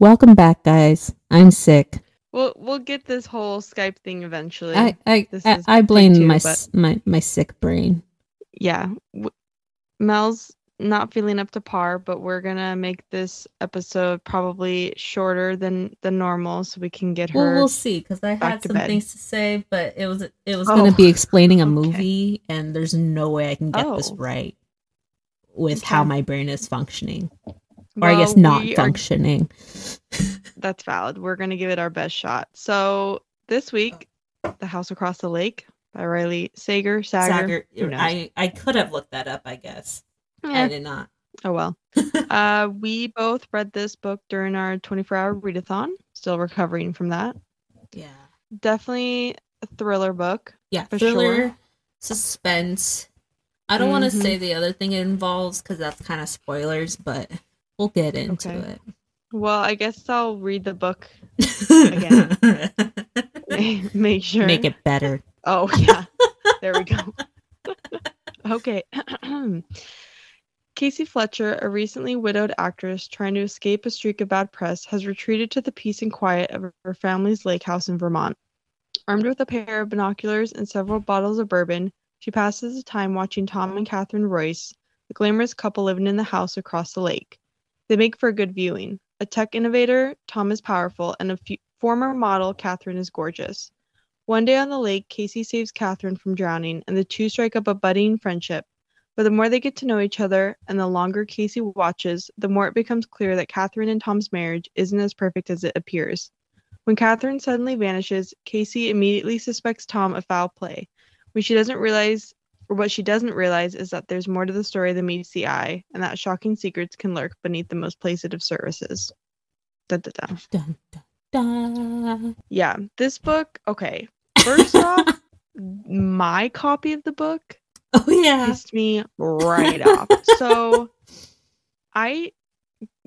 Welcome back, guys. I'm sick. We'll we'll get this whole Skype thing eventually. I I, This I, I blame too, my but- my my sick brain. yeah, w- Mel's not feeling up to par, but we're gonna make this episode probably shorter than the normal, so we can get her. Well, we'll see because I had some bed. things to say, but it was it was Oh, going to be explaining a okay. movie, and there's no way I can get this Oh. right with how my brain is functioning, or I guess not we are- functioning. that's valid. We're gonna give it our best shot. So this week, The House Across the Lake by Riley Sager. Sager. Sager, I I could have looked that up, I guess. Eh, I did not. oh well. uh, we both read this book during our 24-hour readathon. Still recovering from that. Yeah, Definitely a thriller book. yeah, For thriller, sure. suspense. I don't want to say the other thing it involves because that's kind of spoilers, but we'll get into Okay. it. Well, I guess I'll read the book. Again. Make sure. Make it better. Oh yeah. there we go. okay. Casey Fletcher, a recently widowed actress trying to escape a streak of bad press, has retreated to the peace and quiet of her family's lake house in Vermont. Armed with a pair of binoculars and several bottles of bourbon, she passes the time watching Tom and Catherine Royce, the glamorous couple living in the house across the lake. They make for a good viewing. A tech innovator, Tom is powerful, and a f- former model, Catherine is gorgeous. One day on the lake, Casey saves Catherine from drowning, and the two strike up a budding friendship. But the more they get to know each other, and the longer Casey watches, the more it becomes clear that Catherine and Tom's marriage isn't as perfect as it appears. When Catherine suddenly vanishes, Casey immediately suspects Tom of foul play. When she doesn't realize, what she doesn't realize, is that there's more to the story than meets the eye, and that shocking secrets can lurk beneath the most placid of services. Da, da, da. Dun, dun, dun. Yeah, this book, okay. First off, my copy of the book Oh yeah. pissed me right off. So I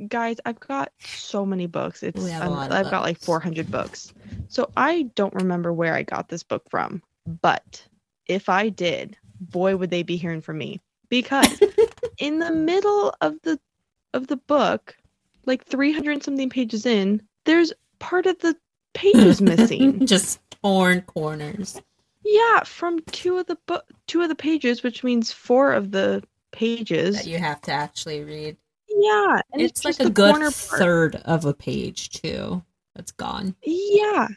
guys, I've got so many books. It's We have a um, lot I've got like 400 books. So I don't remember where I got this book from, but if I did, boy would they be hearing from me because in the middle of the of the book, like 300 and something pages in, there's part of the pages missing. Just torn corners. Yeah, from two of the book, two of the pages, which means four of the pages. that you have to actually read. yeah, and it's, it's, like a good part. third of a page too. That's gone. Yeah,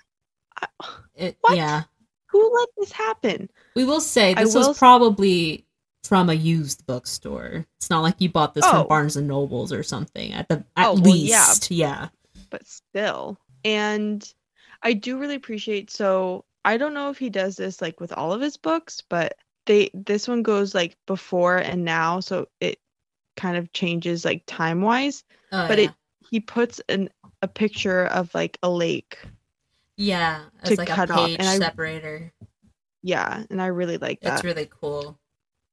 It, What? Yeah, who let this happen? we will say this will was probably from a used bookstore. It's not like you bought this Oh. from Barnes and Nobles or something. At the at Oh, well, yeah. least, yeah. But still, and I do really appreciate. So I don't know if he does this like with all of his books, but they this one goes like before and now, so it kind of changes like time wise. Oh, But yeah. it he puts an a picture of like a lake. Yeah, to it's like a cut off, page and I- separator. Yeah, and I really like that. It's really cool.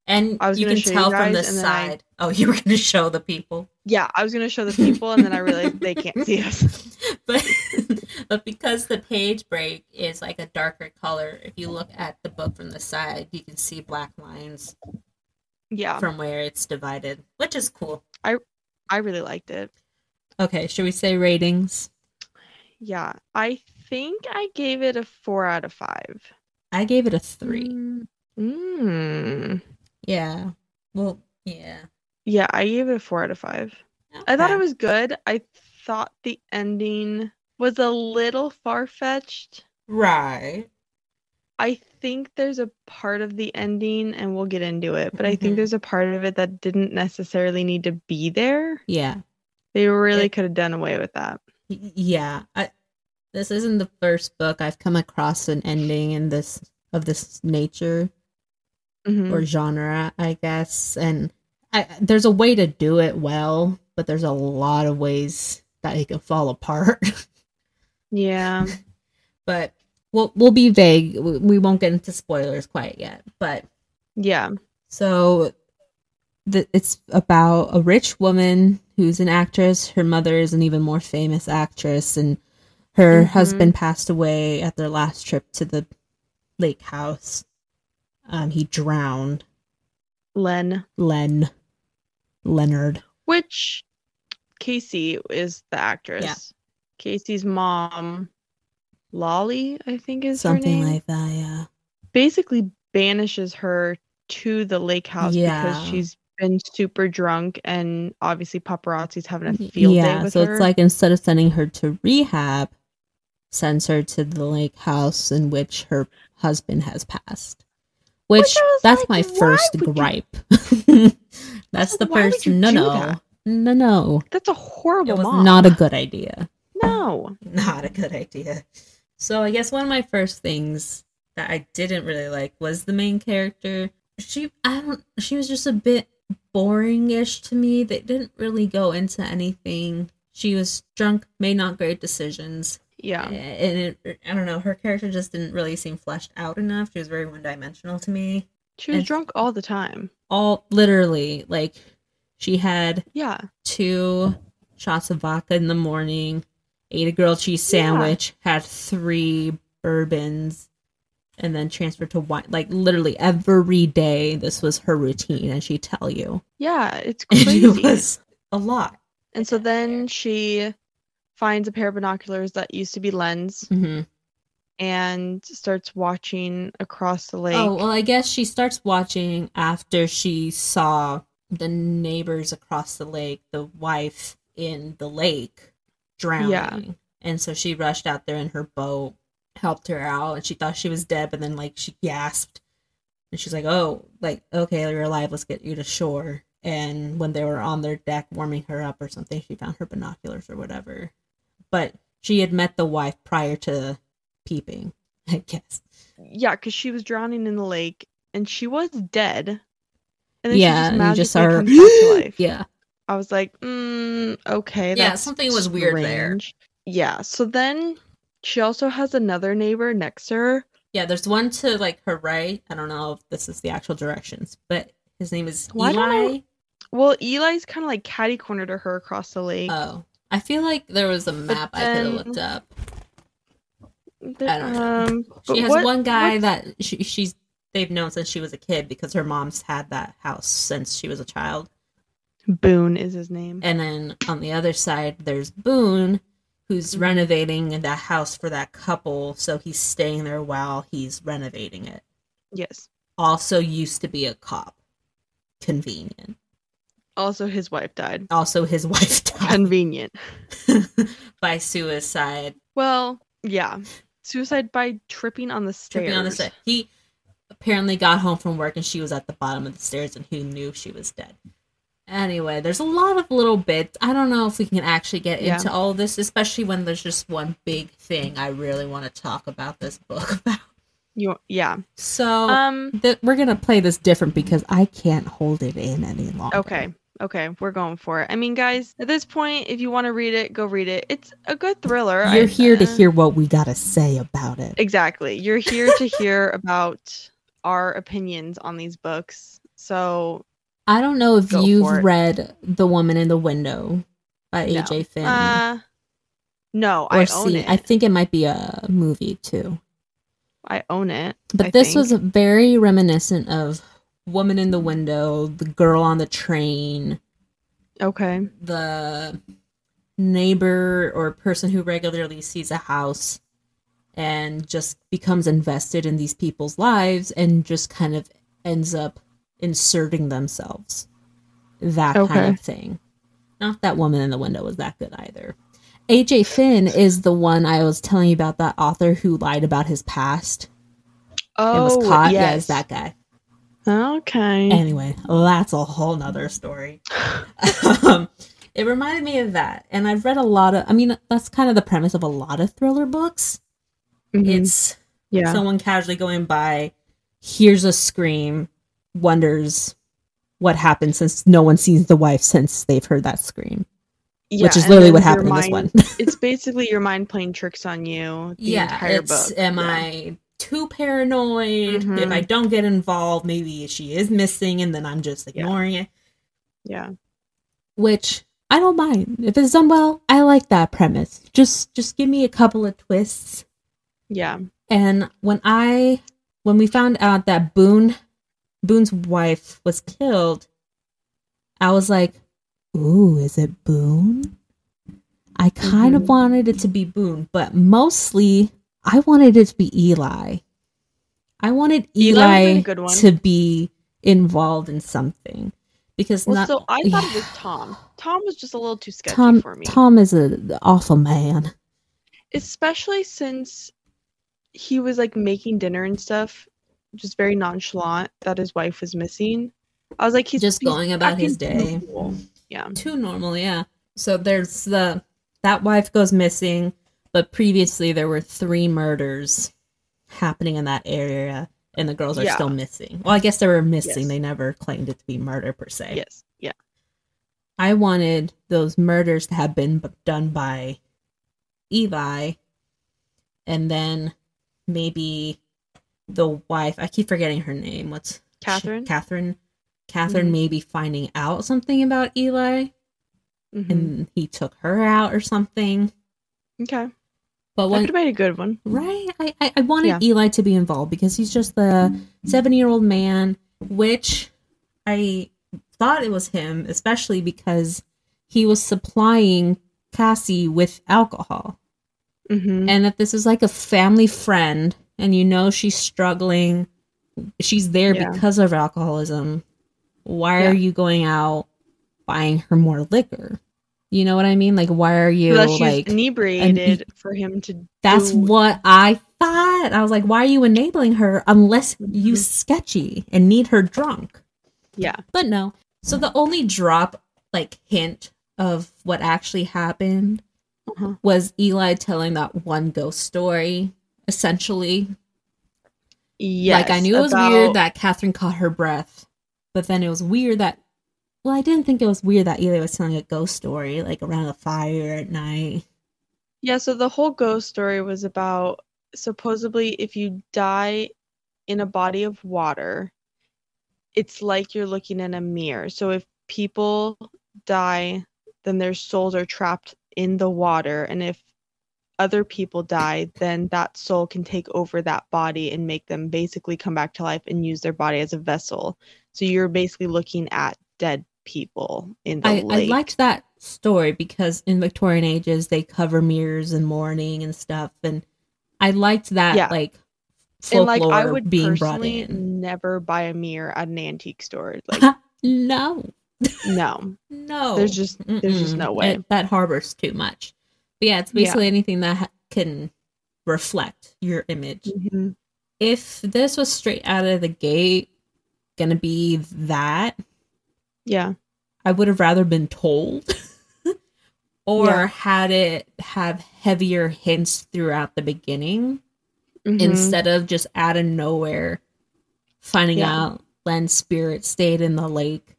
And I you can show you tell from the and then I- side. Oh, you were going to show the people. Yeah, I was gonna show the people, and then I realized they can't see us. but but because the page break is like a darker color, if you look at the book from the side, you can see black lines Yeah, from where it's divided, which is cool. I I really liked it. Okay, should we say ratings? Yeah, I think I gave it a four out of five. I gave it a three. Mm. Mm. Yeah. Well, yeah. Yeah, I gave it a four out of five. I thought it was good. I thought the ending was a little far fetched. right. I think there's a part of the ending, and we'll get into it, but I think Mhm. there's a part of it that didn't necessarily need to be there. Yeah. They really could have done away with that. Yeah. I, this isn't the first book I've come across an ending in this of this nature. Mhm. or genre, I guess. And I, there's a way to do it well, but there's a lot of ways that it can fall apart. Yeah. but we'll we'll be vague. We we won't get into spoilers quite yet. But Yeah. so the, it's about a rich woman who's an actress. Her mother is an even more famous actress, and her Mhm. husband passed away at their last trip to the lake house. Um, he drowned. Len, Len. Leonard. which Casey is the actress. Yeah. Casey's mom, Lolly, I think is her Something name, like that, yeah. basically banishes her to the lake house Yeah. because she's been super drunk and obviously paparazzi's having a field day yeah, with so her. it's like instead of sending her to rehab, sends her to the lake house in which her husband has passed. Which, Which that's like, my first gripe. that's the first no no. that? No no. That's a horrible It was mom. not a good idea. no. Not a good idea. So I guess one of my first things that I didn't really like was the main character. She I don't she was just a bit boring-ish to me. They didn't really go into anything. She was drunk, made not great decisions. Yeah. And it, I don't know, her character just didn't really seem fleshed out enough. She was very one-dimensional to me. She was And- drunk all the time. All literally like she had Yeah. two shots of vodka in the morning, ate a grilled cheese Yeah. sandwich, had three bourbons, and then transferred to wine. Like literally every day, this was her routine, and she'd tell you. Yeah. It's it was a lot. and so then she finds a pair of binoculars that used to be Len's hmm and starts watching across the lake. Oh well, I guess she starts watching after she saw the neighbors across the lake, the wife in the lake drowning, Yeah. and so she rushed out there in her boat, helped her out, and she thought she was dead, but then like she gasped, and she's like, "Oh, like okay, you're alive. Let's get you to shore." And when they were on their deck warming her up or something, she found her binoculars or whatever. But she had met the wife prior to peeping, I guess. Yeah, because she was drowning in the lake and she was dead. And yeah, she and you just just saw magically her. back to life. Yeah, I was like, mm, okay. Yeah, something was weird there. Yeah, so then she also has another neighbor next to her. yeah. There's one to like her right. I don't know if this is the actual directions, but his name is Well, I don't know. Eli. Well, Eli's kind of like catty corner to her across the lake. Oh, I feel like there was a map I could have looked up. Th- I don't know. Um, She has what- one guy what's- that she, she's they've known since she was a kid because her mom's had that house since she was a child. Boone is his name. And then on the other side, there's Boone, who's Mhm. renovating that house for that couple, so he's staying there while he's renovating it. yes. Also used to be a cop. Convenient. Also, his wife died. Also, his wife died Convenient. by suicide. Well, yeah. Suicide by tripping on the stairs. Tripping on the stairs. He apparently got home from work and she was at the bottom of the stairs and he knew she was dead. Anyway, there's a lot of little bits. I don't know if we can actually get Yeah. into all of this, especially when there's just one big thing I really want to talk about this book about. You, yeah. So Um. th- we're gonna play this different because I can't hold it in any longer. Okay. Okay. We're going for it. I mean, guys, at this point, if you want to read it, go read it. It's a good thriller. You're I- here to uh, hear what we gotta say about it. Exactly. You're here to hear about our opinions on these books. So, I don't know if you've read The Woman in the Window by No. AJ Finn. uh, no, or I own it. I think it might be a movie too. I own it. But I this think. was very reminiscent of Woman in the Window, The Girl on the Train, okay. the neighbor or person who regularly sees a house and just becomes invested in these people's lives and just kind of ends up inserting themselves. That Okay. kind of thing. Not that woman in the window was that good either. AJ Finn is the one I was telling you about that author who lied about his past Oh, and was oh, caught. yes. Yeah, it's that guy. Okay. Anyway, that's a whole nother story. um, it reminded me of that. And I've read a lot of, I mean, that's kind of the premise of a lot of thriller books. Mhm. It's yeah. someone casually going by, hears a scream, wonders what happened since no one sees the wife since they've heard that scream, yeah, which is literally what happened in this one. it's basically your mind playing tricks on you the yeah, entire it's, book. am Yeah. I too paranoid? If Mhm. I don't get involved, maybe she is missing and then I'm just Yeah. ignoring it. Yeah. which I don't mind. If it's done well, I like that premise. Just just give me a couple of twists. Yeah. And when I when we found out that Boone Boone's wife was killed, I was like, "Ooh, is it Boone?" I kind of Mhm. wanted it to be Boone, but mostly I wanted it to be Eli. I wanted Eli Eli, to be involved in something because Well, not so I thought it was Tom. Tom was just a little too sketchy Tom. for me, Tom is an awful man. especially since he was like making dinner and stuff, just very nonchalant that his wife was missing. I was like, he's Just he's going about his day. normal. Yeah. Too normal, yeah. So there's the that wife goes missing, but previously there were three murders happening in that area, and the girls are Yeah. still missing. Well, I guess they were missing. Yes. They never claimed it to be murder per se. Yes. Yeah. I wanted those murders to have been b- done by Eli, and then maybe the wife. I keep forgetting her name. What's Catherine? Catherine. Catherine Mhm. maybe finding out something about Eli, Mhm. and he took her out or something. Okay. But That when could have made a good one. right, I I, I wanted Yeah. Eli to be involved because he's just the seven year old man, which I thought it was him, especially because he was supplying Cassie with alcohol. Mm-hmm. and that this is like a family friend and you know she's struggling she's there Yeah. because of alcoholism why Yeah. are you going out buying her more liquor you know what i mean like why are you like inebriated for him to. that's do- what i thought i was like why are you enabling her unless you Mhm. sketchy and need her drunk Yeah. but no so the only drop like hint of what actually happened Uh-huh. was Eli telling that one ghost story, essentially. Yes. like I knew it was about- weird that Catherine caught her breath, but then it was weird that well, I didn't think it was weird that Eli was telling a ghost story like around a fire at night. Yeah, so the whole ghost story was about supposedly if you die in a body of water, it's like you're looking in a mirror. So if people die, then their souls are trapped in the water. And if other people die, then that soul can take over that body and make them basically come back to life and use their body as a vessel. So you're basically looking at dead people in the I, I liked that story because in Victorian ages they cover mirrors and mourning and stuff, and I liked that Yeah. like and like I would being brought personally in. never buy a mirror at an antique store. Like no, no, no, there's just there's just Mm-mm. no way. It- that harbors too much. But yeah, it's Yeah. basically anything that ha- can reflect your image. Mhm. If this was straight out of the gate, gonna be that, Yeah, I would have rather been told, or Yeah. had it have heavier hints throughout the beginning Mhm. instead of just out of nowhere finding Yeah. out Len's spirit stayed in the lake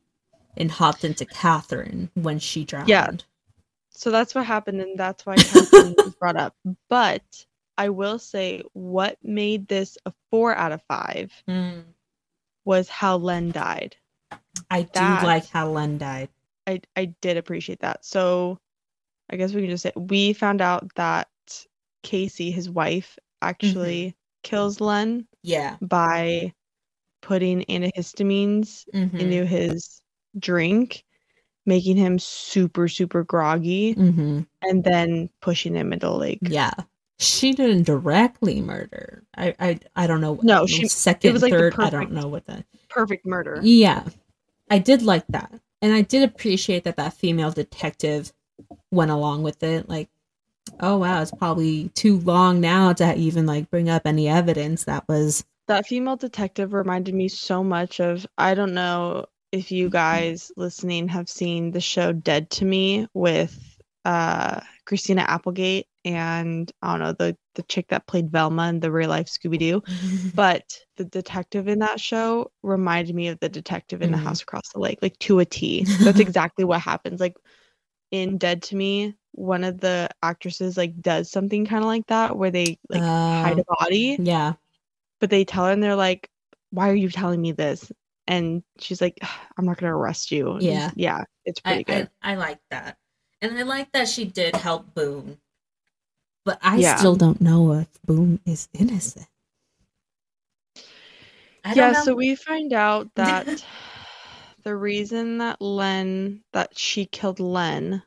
and hopped into Catherine when she drowned. Yeah. So that's what happened, and that's why Catherine was brought up. But I will say, what made this a four out of five Mm. was how Len died. I do That- like how Len died. I I did appreciate that. So I guess we can just say we found out that Casey, his wife, actually kills Len Yeah. by putting antihistamines Mm-hmm. into his drink, making him super, super groggy, mm-hmm. and then pushing him into lake. Yeah. She didn't directly murder. I I, I don't know. No, she- second, it was like third. I don't know what that. Perfect murder. Yeah, I did like that, and I did appreciate that that female detective went along with it. Like, oh wow, it's probably too long now to even like bring up any evidence that was. That female detective reminded me so much of I don't know if you guys listening have seen the show Dead to Me with uh Christina Applegate and I don't know the the chick that played Velma in the real life Scooby Doo. But the detective in that show reminded me of the detective in Mhm. the house across the lake, like to a T. That's exactly what happens. Like in Dead to Me, one of the actresses like does something kind of like that where they like hide Oh. a body, yeah, but they tell her and they're like, "Why are you telling me this?" And she's like, "I'm not gonna arrest you." And Yeah. yeah, it's I, pretty good. I I like that, and I like that she did help Boone, but I Yeah. still don't know if Boone is innocent. Yeah, know. so we find out that the reason that Len that she killed Len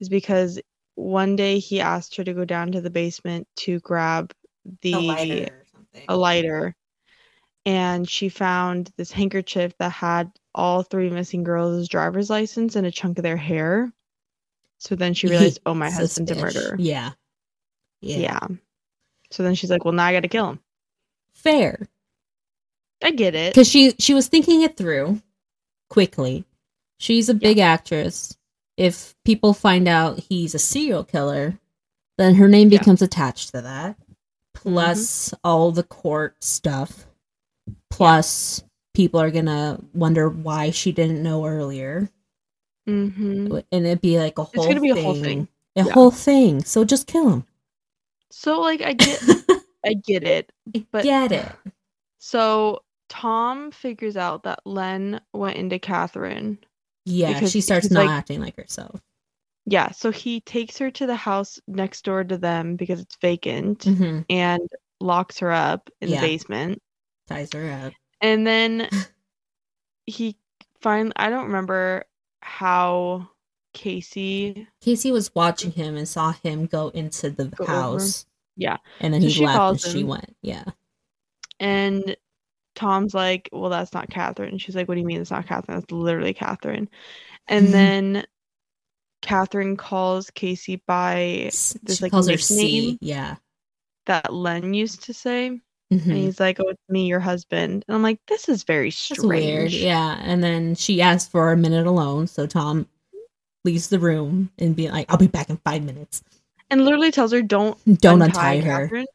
is because one day he asked her to go down to the basement to grab the A lighter a lighter and she found this handkerchief that had all three missing girls' driver's license and a chunk of their hair. So then she realized, oh, my husband's a Suspicious. murderer. Yeah. Yeah. Yeah. So then she's like, well, now I got to kill him. Fair. I get it. Because she she was thinking it through quickly. She's a big actress. If people find out he's a serial killer, then her name Yeah. becomes attached to that. Plus all the court stuff. Plus people are gonna wonder why she didn't know earlier. Mm-hmm. And it'd be like a whole gonna be a thing. whole thing. A Yeah. whole thing. So just kill him. So, like, I get, I get it. But- Get it. So Tom figures out that Len went into Catherine. Yeah, Because she starts not like- acting like herself. Yeah. So he takes her to the house next door to them because it's vacant hmm and locks her up in Yeah. the basement. Ties her up. And then he find I don't remember how Casey Casey was watching him and saw him go into the Go over. house. Yeah. And then So he left and follows she went. Yeah. and Tom's like, Well, that's not Catherine. She's like, What do you mean it's not Catherine? That's literally Catherine. And Mhm. then Catherine calls Casey by This, she like, calls her C. nickname? Yeah. that Len used to say. Mhm. And he's like, Oh, it's me, your husband. And I'm like, This is very That's strange. weird. Yeah. And then she asked for a minute alone. So Tom leaves the room and be like, I'll be back in five minutes. And literally tells her, Don't Don't untie, her. Catherine.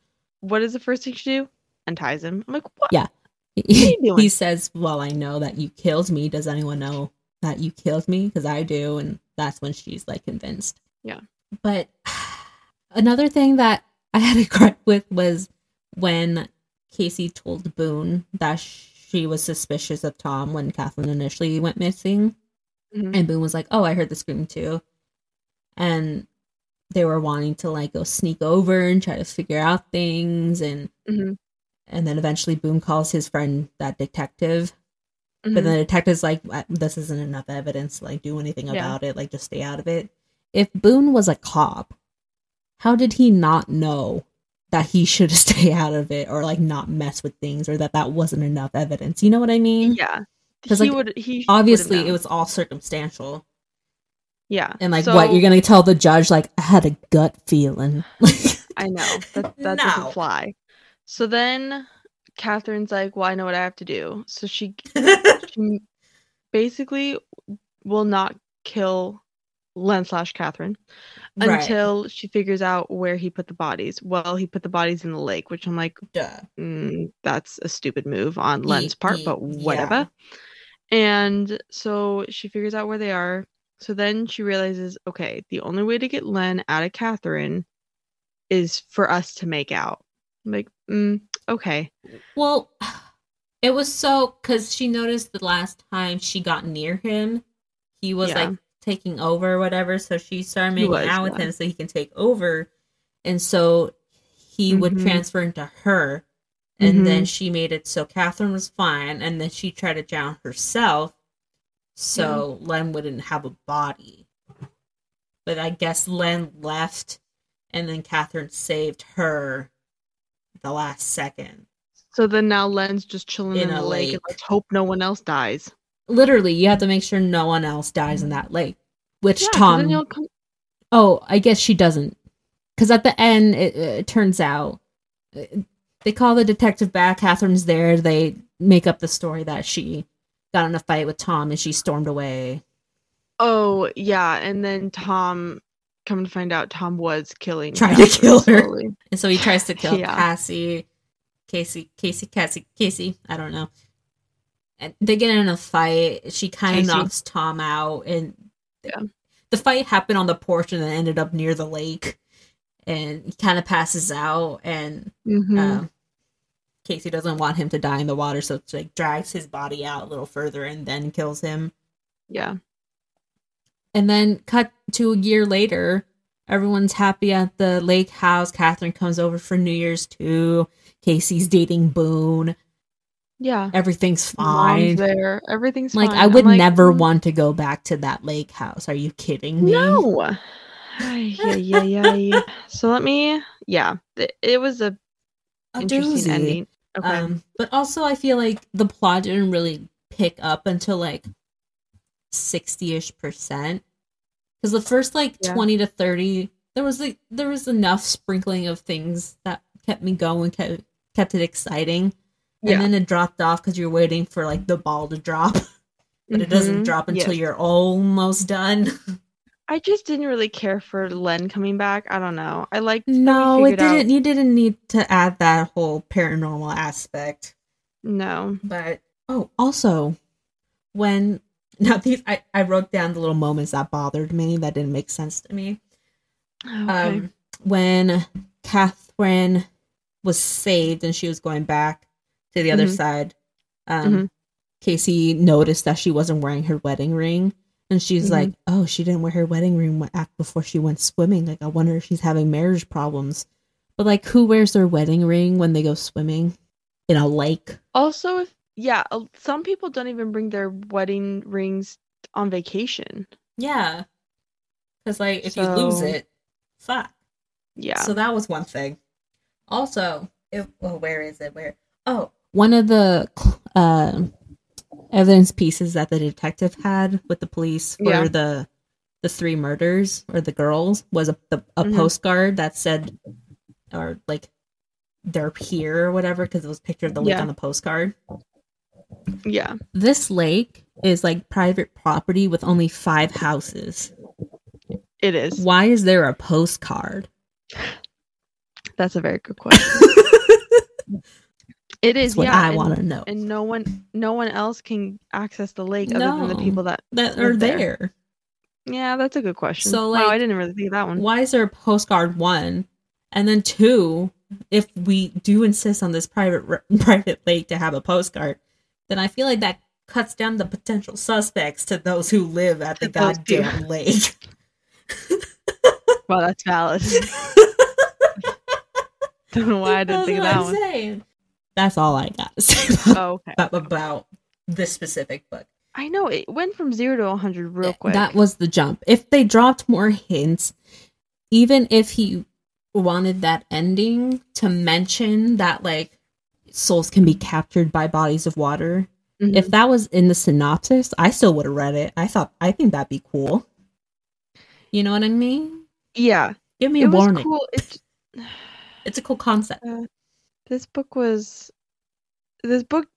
What is the first thing she do? Unties him. I'm like, What? Yeah. doing? he says, Well, I know that you killed me. Does anyone know that you killed me? Because I do. And that's when she's like convinced. Yeah. But another thing that I had a gripe with was when Casey told Boone that she was suspicious of Tom when Catherine initially went missing. Mhm. And Boone was like, Oh, I heard the scream too. And they were wanting to like go sneak over and try to figure out things and Mhm. and then eventually Boone calls his friend that detective. Mhm. But the detective's like, "Uh, this isn't enough evidence to like do anything Yeah. about it. Like just stay out of it. If Boone was a cop, how did he not know that he should stay out of it or like not mess with things or that that wasn't enough evidence? You know what I mean? Yeah. 'Cause, like, would he Obviously, it was all circumstantial. yeah. And like, So- what you're gonna tell the judge? Like, I had a gut feeling. I know that that No. doesn't fly. So then Catherine's like, "Well, I know what I have to do." So she she basically will not kill Len slash Catherine Right. until she figures out where he put the bodies. Well, he put the bodies in the lake, which I'm like, Duh. mm, that's a stupid move on Len's part, but whatever. And so she figures out where they are. So then she realizes, okay, the only way to get Len out of Catherine is for us to make out. I'm like, mm, okay. Well, it was so because she noticed the last time she got near him, he was Yeah. like taking over or whatever. So she started making was, out with yeah. him so he can take over. And so he would Mhm. transfer into her. And Mhm. then she made it so Catherine was fine. And then she tried to drown herself so Len wouldn't have a body. But I guess Len left and then Catherine saved her the last second. So then now Len's just chilling in, In the a lake, and let's hope no one else dies. literally you have to make sure no one else dies in that lake which Yeah, tom come- oh i guess she doesn't because at the end it, it turns out they call the detective back catherine's there they make up the story that she got in a fight with tom and she stormed away Oh yeah, and then Tom, come to find out, Tom was killing, Trying to kill her. slowly. and so he tries to kill Yeah. cassie casey casey cassie casey i don't know and they get in a fight she kind of knocks tom out and Yeah. the fight happened on the porch and then ended up near the lake and he kind of passes out and Mhm. um, casey doesn't want him to die in the water so it's like drags his body out a little further and then kills him yeah, and then cut to a year later everyone's happy at the lake house catherine comes over for new year's too casey's dating boone yeah. everything's Mom's fine there. Everything's like fine. i would like, never "Mm, want to go back to that lake house are you kidding me No, yeah, yeah, yeah, yeah. So let me. Yeah, it, it was a A interesting doozy. ending. Okay. Um, but also, I feel like the plot didn't really pick up until like 60 ish percent. Because the first like Yeah. 20 to 30, there was like there was enough sprinkling of things that kept me going, kept, kept it exciting. And Yeah. then it dropped off because you're waiting for like the ball to drop. But it doesn't Mhm, drop until yes. you're almost done. I just didn't really care for Len coming back. I don't know. I we No, it didn't. You didn't need to add that whole paranormal aspect. No. But oh, also, when now these I, I wrote down the little moments that bothered me that didn't make sense to me. Okay. Um, when Catherine was saved and she was going back to the other Mhm. side, um, Mhm. Casey noticed that she wasn't wearing her wedding ring. And she's Mhm. like, "Oh, she didn't wear her wedding ring af- before she went swimming. Like, I wonder if she's having marriage problems." But like, who wears their wedding ring when they go swimming in a lake? also, if yeah, some people don't even bring their wedding rings on vacation. Yeah. Because, like, if you lose So- it, fuck. Yeah. So that was one thing. Also, it, oh, where is it? Where? Oh, one of the uh, evidence pieces that the detective had with the police for Yeah. the the three murders or the girls was a the, a Mhm. postcard that said, or like, they're here or whatever because it was pictured of the lake Yeah. on the postcard. yeah. This lake is like private property with only five houses. It is. Why is there a postcard? That's a very good question. It is. That's what yeah. I want to know. And no one, no one else can access the lake other than the people that. that are there. there. Yeah, that's a good question. So, wow, I didn't really think of that one. Why is there a postcard one? And then two, if we do insist on this private private lake to have a postcard, then I feel like that cuts down the potential suspects to those who live at the To those two. goddamn lake. Well, that's valid. Don't know why I didn't That's think of that I'm one. saying. That's all I got to say about, Oh, okay. about, about this specific book. I know it went from zero to 100 real quick. That was the jump. If they dropped more hints, even if he wanted that ending to mention that like souls can be captured by bodies of water, Mhm. if that was in the synopsis, I still would have read it. I thought I think that'd be cool. You know what I mean? yeah, Give me it a was warning. cool. It, It's a cool concept. This book was. This book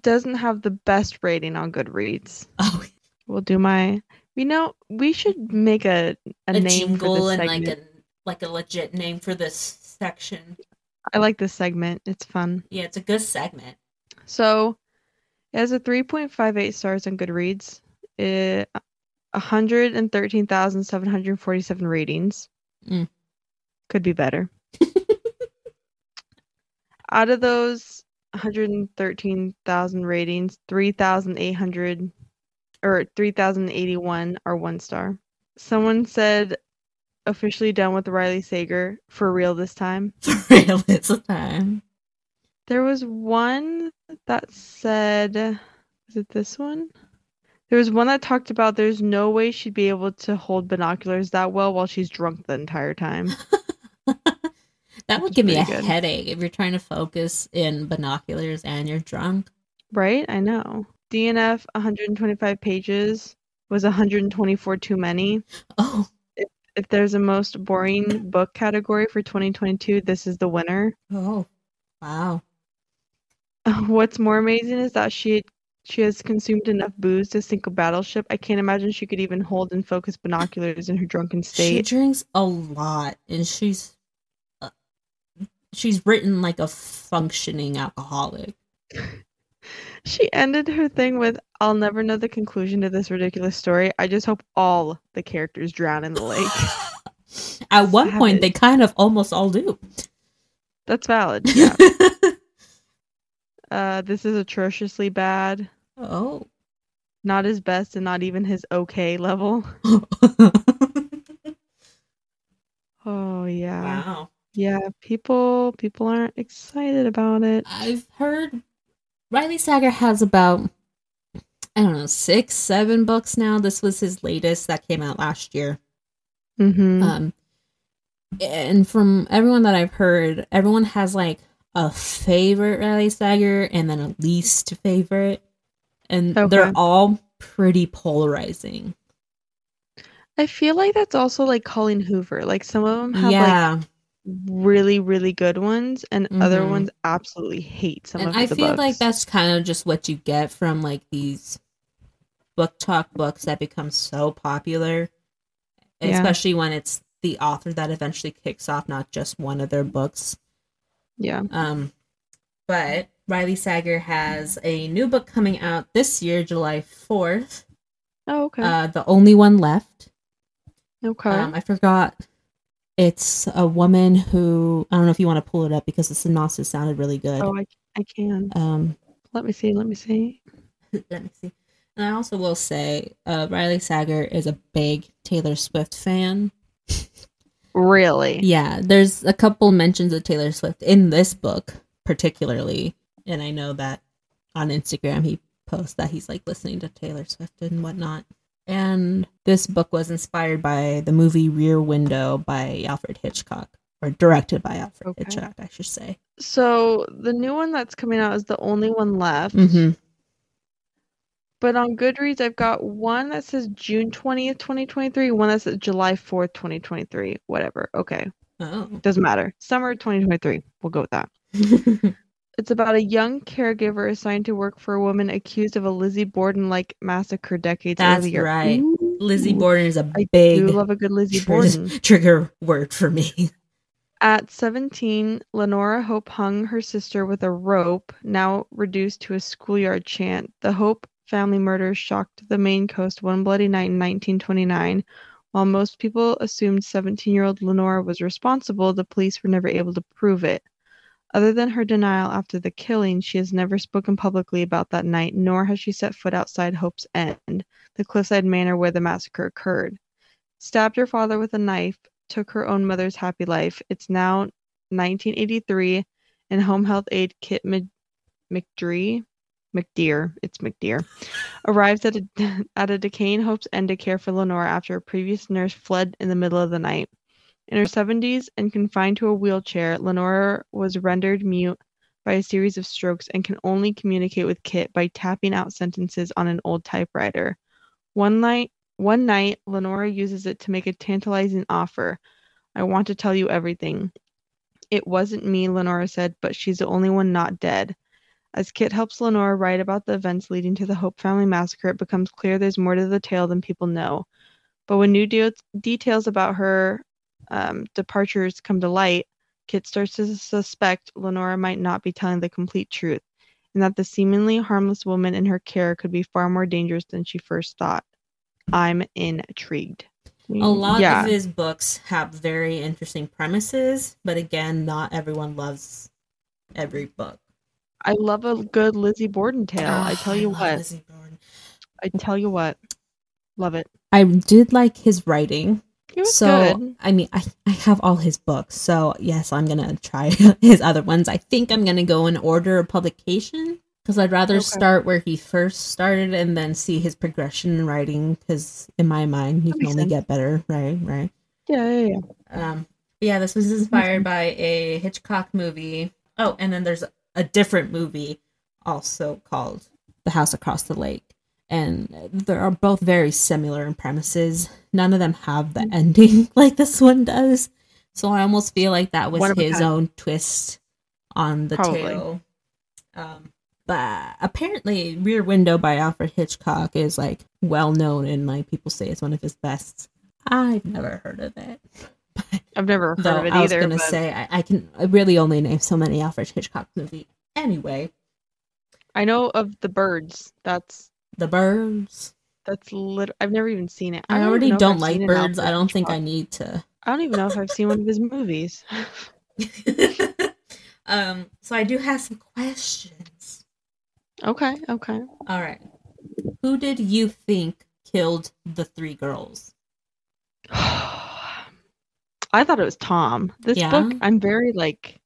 doesn't have the best rating on Goodreads. Oh, We'll do my. You know, we should make a a, a, name for jingle and segment. like a like a legit name for this section. I like this segment. It's fun. Yeah, it's a good segment. So, it has a 3.58 stars on Goodreads. It, 113,747 ratings. Mm. Could be better. Out of those 113,000 ratings, 3,800 or 3,081 are one star. Someone said officially done with Riley Sager for real this time. For real, this time. There was one that said, is it this one? There was one that talked about there's no way she'd be able to hold binoculars that well while she's drunk the entire time. That would give me a good. headache if you're trying to focus in binoculars and you're drunk. Right? I know. DNF 125 pages was 124 too many. Oh, If there's a most boring book category for 2022, this is the winner. oh, wow. What's more amazing is that she she has consumed enough booze to sink a battleship. I can't imagine she could even hold and focus binoculars in her drunken state. She drinks a lot, and she's she's written like a functioning alcoholic. She ended her thing with, I'll never know the conclusion to this ridiculous story. I just hope all the characters drown in the lake. At one point, they kind of almost all do. That's valid. Yeah. uh, this is atrociously bad. oh. Not his best and not even his okay level. Oh yeah. wow. Yeah, people people aren't excited about it. I've heard Riley Sager has about I don't know six, seven books now. This was his latest that came out last year. Mm-hmm. Um, and from everyone that I've heard, everyone has like a favorite Riley Sager and then a least favorite, and Okay. they're all pretty polarizing. I feel like that's also like Colleen Hoover. Like some of them have like yeah, really, really good ones, and other Mhm. ones absolutely hate some and of I the feel books. like that's kind of just what you get from like these BookTok books that become so popular, Yeah. especially when it's the author that eventually kicks off not just one of their books. yeah. Um, but Riley Sager has a new book coming out this year, July 4th. Oh, okay. Uh, the only one left. okay. Um, I forgot. It's a woman who I don't know if you want to pull it up because the synopsis sounded really good. oh, I I can. Um, Let me see. Let me see. let me see. And I also will say, uh, Riley Sager is a big Taylor Swift fan. Really? Yeah, there's a couple mentions of Taylor Swift in this book, particularly, and I know that on Instagram he posts that he's like listening to Taylor Swift and whatnot. And this book was inspired by the movie Rear Window by Alfred Hitchcock, or directed by Alfred Okay. Hitchcock, I should say. So the new one that's coming out is the only one left. Mm-hmm. But on Goodreads, I've got one that says June 20th, 2023, one that says July 4th, 2023. Whatever. Okay. Oh. Doesn't matter. Summer 2023. We'll go with that. It's about a young caregiver assigned to work for a woman accused of a Lizzie Borden like massacre decades That's earlier. right. Ooh. Lizzie Borden is a I big do love a good Lizzie Borden. trigger word for me. At 17, Lenora Hope hung her sister with a rope, now reduced to a schoolyard chant. The Hope family murder shocked the Maine coast one bloody night in 1929. While most people assumed 17 year old Lenora was responsible, the police were never able to prove it. Other than her denial after the killing, she has never spoken publicly about that night, nor has she set foot outside Hope's End, the cliffside manor where the massacre occurred. Stabbed her father with a knife, took her own mother's happy life. It's now 1983, and home health aide Kit Mc- McDree, McDeere, it's McDeere, arrives at a at a decaying Hope's End to care for Lenora after a previous nurse fled in the middle of the night. In her 70s and confined to a wheelchair, Lenora was rendered mute by a series of strokes and can only communicate with Kit by tapping out sentences on an old typewriter. One night, one night, Lenora uses it to make a tantalizing offer. I want to tell you everything. It wasn't me, Lenora said, but she's the only one not dead. As Kit helps Lenora write about the events leading to the Hope family massacre, it becomes clear there's more to the tale than people know. But when new de- details about her um, departures come to light, Kit starts to suspect Lenora might not be telling the complete truth, and that the seemingly harmless woman in her care could be far more dangerous than she first thought. I'm intrigued. A lot yeah. of his books have very interesting premises, but again, not everyone loves every book. I love a good Lizzie Borden tale. I Ah, tell you love what. Lizzie Borden. I tell you what. Love it. I did like his writing. So good. I mean, I, I have all his books, so yes, I'm gonna try his other ones. I think I'm gonna go in order of publication because I'd rather Okay. start where he first started and then see his progression in writing. Because in my mind, you That can only sense. get better, right? Right. Yeah, yeah, yeah. Um, yeah, this was inspired by a Hitchcock movie. Oh, and then there's a different movie also called The House Across the Lake. And they are both very similar in premises. None of them have the ending like this one does. So I almost feel like that was One of a his own twist on the Probably. tale. Um, but apparently, Rear Window by Alfred Hitchcock is like well known and like people say it's one of his best. I've never heard of it. I've never heard of it either. I was gonna but say I, I can I really only name so many Alfred Hitchcock movies. Anyway, I know of the birds. That's The Birds. that's lit. I've never even seen it. I, don't already don't like birds. I don't think I need to. I don't even know if I've seen one of his movies. um, so I do have some questions. okay, okay. All right, who did you think killed the three girls? I thought it was Tom. This Yeah? book, I'm very like,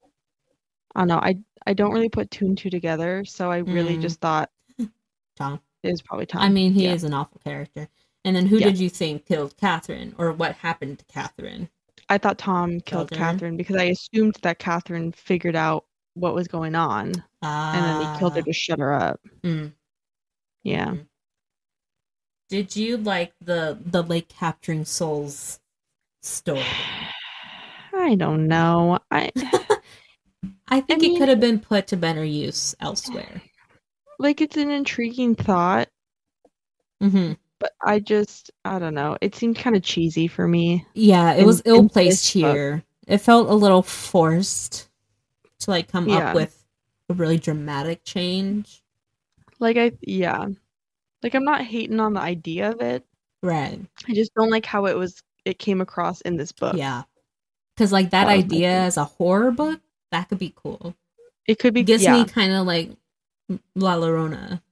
I don't know. I I don't really put two and two together, so I really Mm. just thought Tom. It was probably Tom. I mean, he Yeah. is an awful character. And then who Yeah. did you think killed Catherine, or what happened to Catherine? I thought Tom killed? Catherine because I assumed that Catherine figured out what was going on and then he killed her Ah, to shut her up. mm. Yeah. Did you like the the lake capturing souls story? I don't know. I I think I it could have been put to better use elsewhere. Like it's an intriguing thought, hmm but I just I don't know. It seemed kind of cheesy for me. Yeah, it was ill placed here. It felt a little forced to like come Yeah. up with a really dramatic change. Like I yeah. Like I'm not hating on the idea of it. Right. I just don't like how it was it came across in this book. Yeah. Because like that idea as a horror book, that could be cool. It could be It gives yeah. me kind of like La Llorona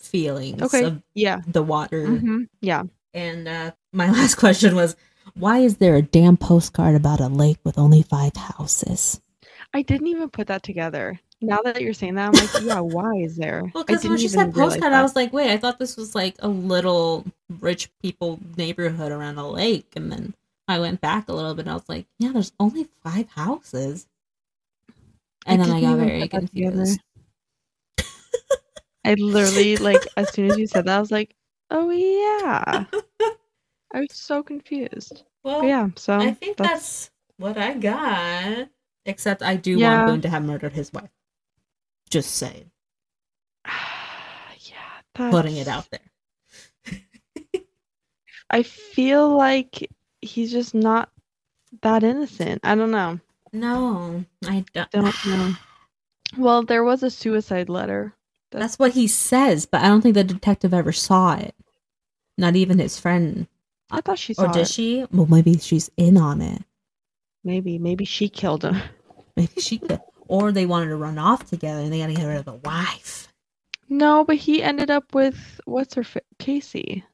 feelings Okay. of yeah. the water. hmm Yeah. And uh, my last question was, why is there a damn postcard about a lake with only five houses? I didn't even put that together. Now that you're saying that, I'm like, yeah, why is there? Well, because when she said postcard. I was like, wait, I thought this was like a little rich people neighborhood around a lake. And then I went back a little bit and I was like, yeah, there's only five houses. And I then I got very put that together. confused. I literally like as soon as you said that, I was like, oh yeah. I was so confused. Well, But yeah, so I think that's, what I got. Except I do Yeah. want Boone to have murdered his wife. Just saying. yeah, that's, Putting it out there. I feel like he's just not that innocent. I don't know. No, I don't. Don't know. Well, there was a suicide letter. That's what he says, but I don't think the detective ever saw it. Not even his friend. I thought she saw Or did it. she? Well, maybe she's in on it. Maybe, maybe she killed him. Maybe she could. Or they wanted to run off together and they got to get rid of the wife. No, but he ended up with what's her fa- Casey.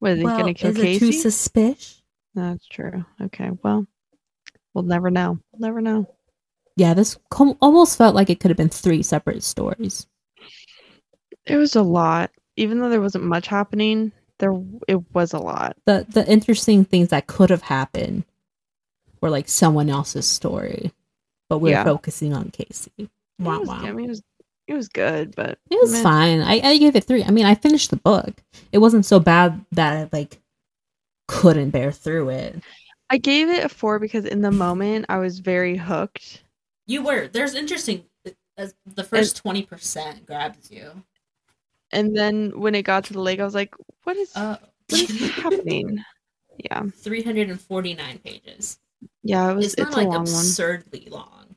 Was he well, gonna kill is it Casey? too suspicious? That's true. Okay, well, we'll never know. We'll never know. Yeah, this co- almost felt like it could have been three separate stories. It was a lot, even though there wasn't much happening. There, it was a lot. The the interesting things that could have happened were like someone else's story, but we're Yeah. focusing on Casey. It Wow, was, wow. I mean, it was, it was good, but It was meh. fine. I, I gave it three. I mean, I finished the book. It wasn't so bad that I like couldn't bear through it. I gave it a four because in the moment I was very hooked. You were. There's interesting. Uh, the first twenty percent grabs you. And then when it got to the lake, I was like, "What is Uh, what is happening?" Yeah, Three hundred and forty nine pages. yeah, it was. It's It's, not like long one. absurdly long.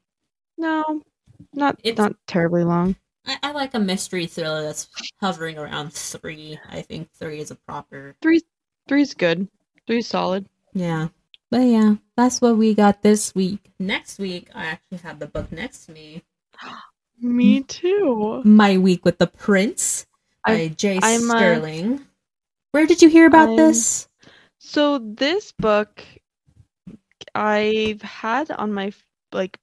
No, not It's- not terribly long. I, I like a mystery thriller that's hovering around three. I think three is a proper. three Three's good. Three's solid. Yeah. But yeah, that's what we got this week. Next week, I actually have the book next to me. Me too. My Week with the Prince by I- Jay I'm, uh, Sterling. Where did you hear about I'm- this? So this book I've had on my like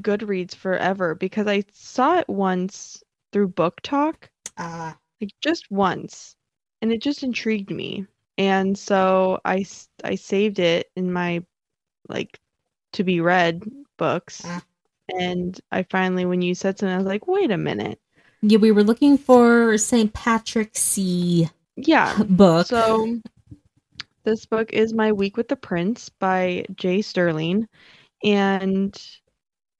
Goodreads forever because I saw it once through BookTok, Uh, like just once, and it just intrigued me. And so I I saved it in my like to be read books. Ah. And I finally when you said something I was like, "Wait a minute." Yeah, we were looking for St. Patrick's C Yeah, book. So this book is My Week with the Prince by Jay Sterling. And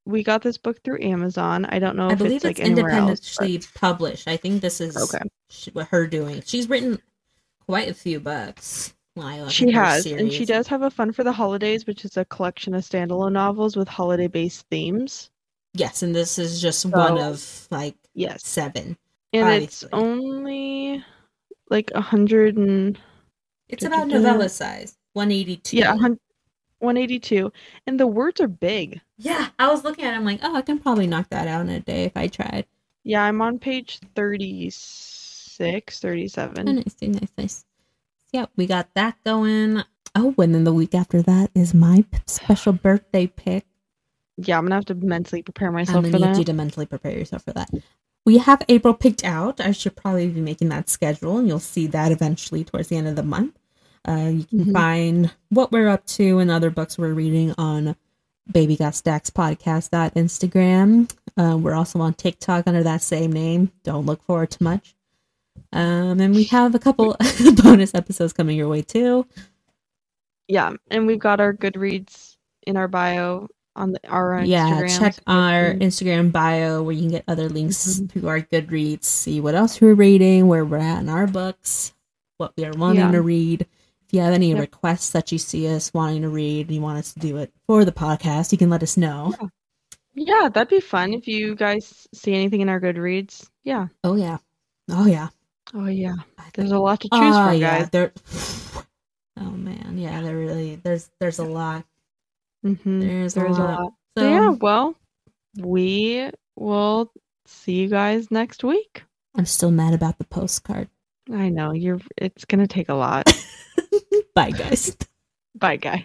we got this book through Amazon. I don't know I if believe it's like it's anywhere else. independently published. I think this is Okay. what her doing. She's written quite a few books. look She has, and she does have a Fun for the Holidays, which is a collection of standalone novels with holiday based themes. Yes, and this is just one of like Yes. seven. And it's only like a hundred and It's about novella size, one eighty two. yeah, a 182. And the words are big. Yeah, I was looking at it. I'm like, oh, I can probably knock that out in a day if I tried. Yeah, I'm on page 36, 37. Oh, nice, nice, nice. Yeah, we got that going. Oh, and then the week after that is my special birthday pick. Yeah, I'm gonna have to mentally prepare I'm myself gonna for need that. you to mentally prepare yourself for that. We have April picked out. I should probably be making that schedule, and you'll see that eventually towards the end of the month. Uh, you can Mhm. find what we're up to and other books we're reading on Baby Got Stacks podcast dot Instagram. Uh, we're also on TikTok under that same name. Don't look forward to much. Um, and we have a couple bonus episodes coming your way too. Yeah, and we've got our Goodreads in our bio on the, our yeah, Instagram. check our Instagram bio where you can get other links Mhm. to our Goodreads, see what else we're reading, where we're at in our books, what we are wanting Yeah. to read. If you have any Yep. requests that you see us wanting to read, and you want us to do it for the podcast, you can let us know. Yeah, that'd be fun if you guys see anything in our Goodreads. Yeah. Oh yeah, oh yeah. Oh yeah. There's a lot to choose Oh, from, yeah, guys. there. Oh man, yeah, there really there's there's a lot. Mm-hmm. There's, There's a a lot. lot. So, So yeah, well, we will see you guys next week. I'm still mad about the postcard. I know you're. It's gonna take a lot. Bye guys. Bye, guys.